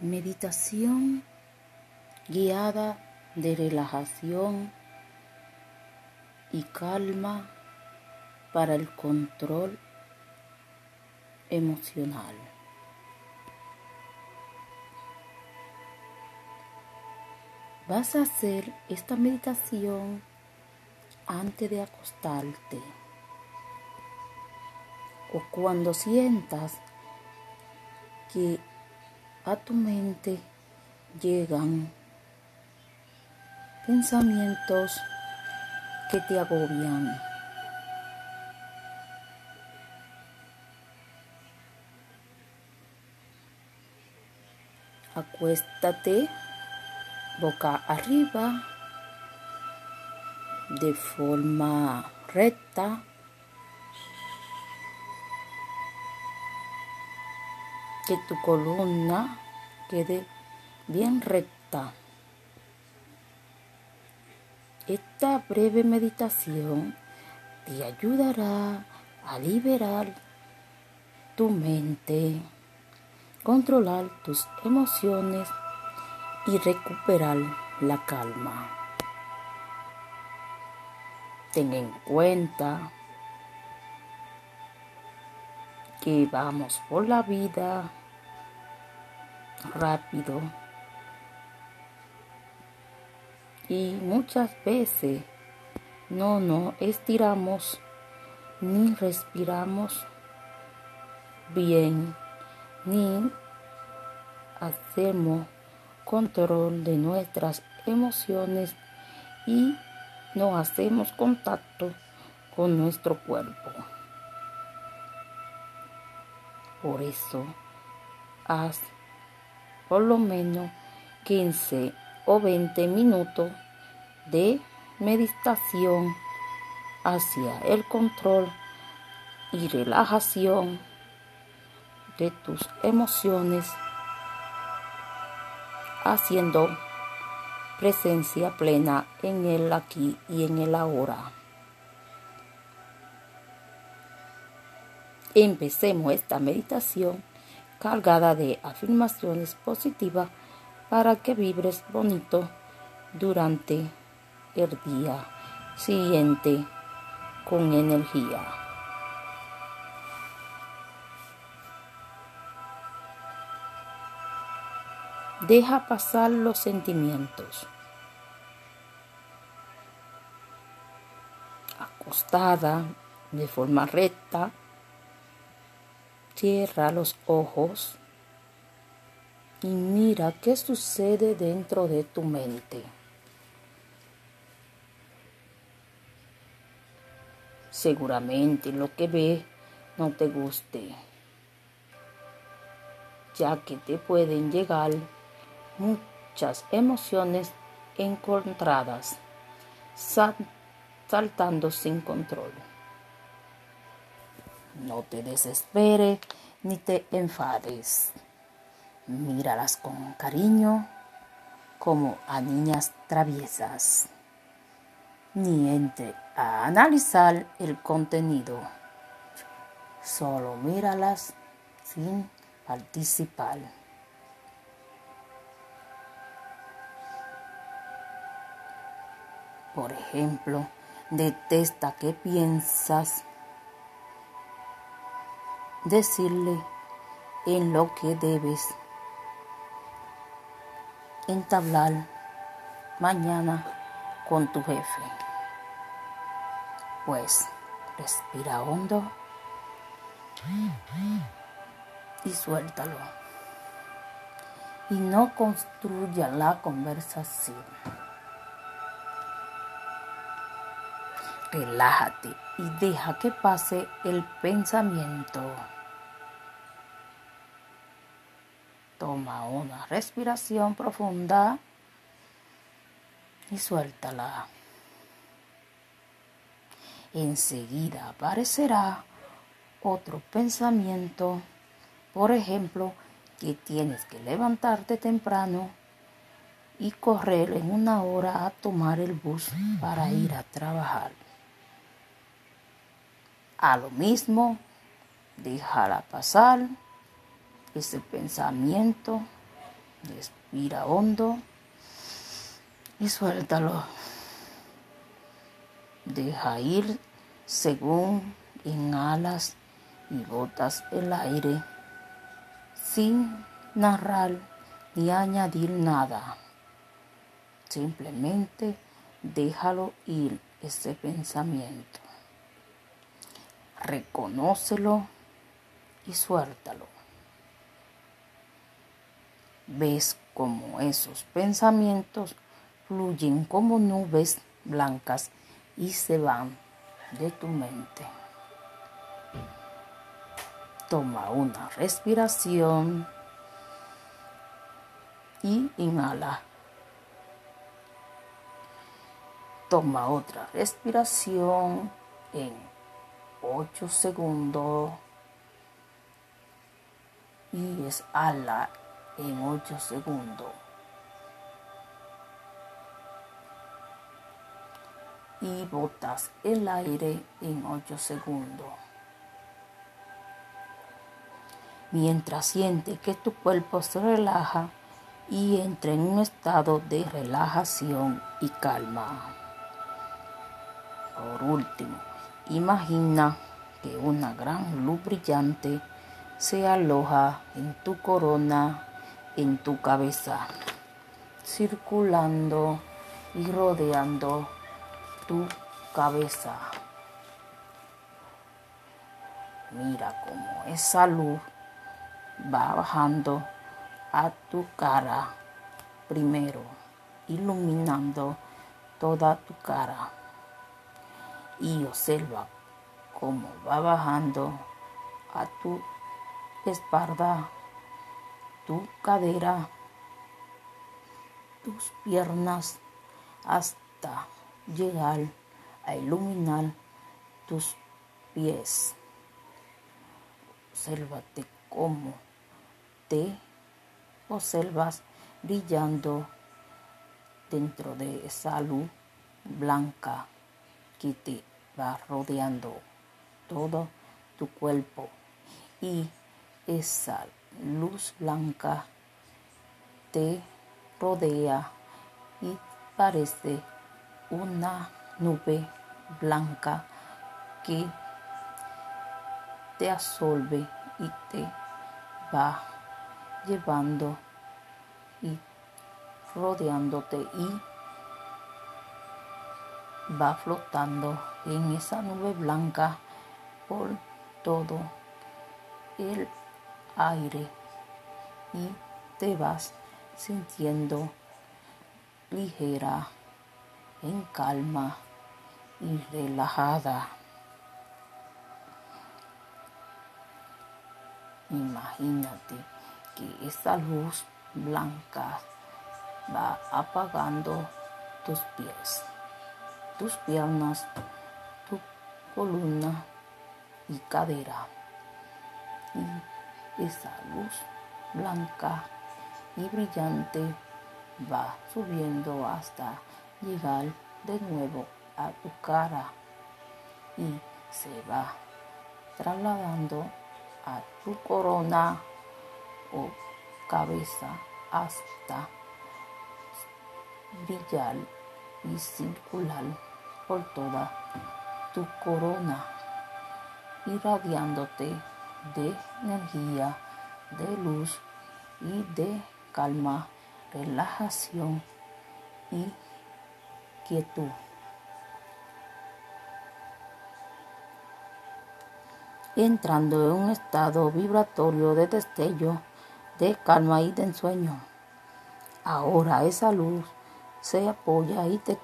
Meditación guiada de relajación y calma para el control emocional. Vas a hacer esta meditación antes de acostarte o cuando sientas que a tu mente llegan pensamientos que te agobian. Acuéstate boca arriba de forma recta que tu columna quede bien recta. Esta breve meditación te ayudará a liberar tu mente, controlar tus emociones y recuperar la calma. Ten en cuenta que vamos por la vida rápido. Y muchas veces no nos estiramos ni respiramos bien, ni hacemos control de nuestras emociones y no hacemos contacto con nuestro cuerpo. Por eso, haz por lo menos 15 o 20 minutos de meditación hacia el control y relajación de tus emociones, haciendo presencia plena en el aquí y en el ahora. Empecemos esta meditación cargada de afirmaciones positivas para que vibres bonito durante el día siguiente con energía. Deja pasar los sentimientos. Acostada de forma recta, Cierra los ojos y mira qué sucede dentro de tu mente. Seguramente lo que ves no te guste, ya que te pueden llegar muchas emociones encontradas, saltando sin control. No te desesperes ni te enfades. Míralas con cariño como a niñas traviesas. Ni entre a analizar el contenido. Solo míralas sin participar. Por ejemplo, detesta que piensas decirle en lo que debes entablar mañana con tu jefe. Pues respira hondo y suéltalo. Y no construya la conversación. Relájate y deja que pase el pensamiento. Toma una respiración profunda y suéltala. Enseguida aparecerá otro pensamiento, por ejemplo, que tienes que levantarte temprano y correr en una hora a tomar el bus para ir a trabajar. A lo mismo, déjala pasar ese pensamiento Respira hondo y suéltalo. Deja ir según inhalas y botas el aire sin narrar ni añadir nada. Simplemente déjalo ir ese pensamiento. Reconócelo y suéltalo. Ves como esos pensamientos fluyen como nubes blancas y se van de tu mente. Toma una respiración y inhala. Toma otra respiración en 8 segundos y exhala en 8 segundos. Y botas el aire en 8 segundos. Mientras siente que tu cuerpo se relaja y entra en un estado de relajación y calma. Por último, imagina que una gran luz brillante se aloja en tu corona, en tu cabeza, circulando y rodeando tu cabeza. Mira cómo esa luz va bajando a tu cara primero, iluminando toda tu cara. Y observa cómo va bajando a tu espalda, tu cadera, tus piernas hasta llegar a iluminar tus pies. Obsérvate cómo te observas brillando dentro de esa luz blanca que te va rodeando todo tu cuerpo y esa luz blanca te rodea y parece una nube blanca que te absorbe y te va llevando y rodeándote y va flotando en esa nube blanca por todo el aire y te vas sintiendo ligera, en calma y relajada. Imagínate que esa luz blanca va apagando tus pies, tus piernas, tu columna y cadera. Esa luz blanca y brillante va subiendo hasta llegar de nuevo a tu cara y se va trasladando a tu corona o cabeza hasta brillar y circular por toda tu corona, irradiándote de energía, de luz y de calma, relajación y quietud. entrando en un estado vibratorio de destello, de calma y de ensueño. Ahora esa luz se apoya y te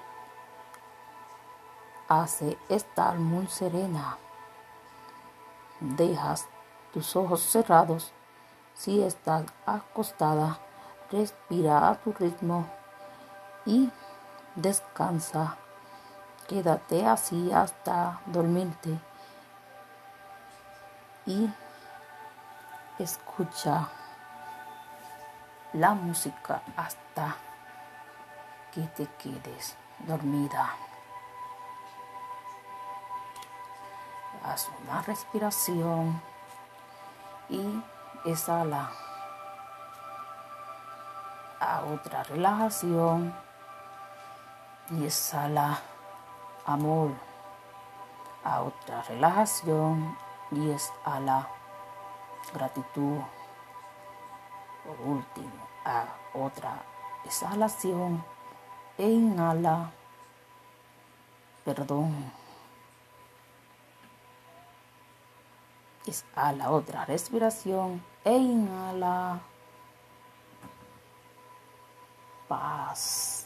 hace estar muy serena. Dejas tus ojos cerrados. Si estás acostada, respira a tu ritmo y descansa. Quédate así hasta dormirte y escucha la música hasta que te quedes dormida. Haz una respiración y exhala. a otra relajación y exhala amor a otra relajación y exhala gratitud. Por último, a otra exhalación e inhala perdón. Exhala otra respiración e inhala paz.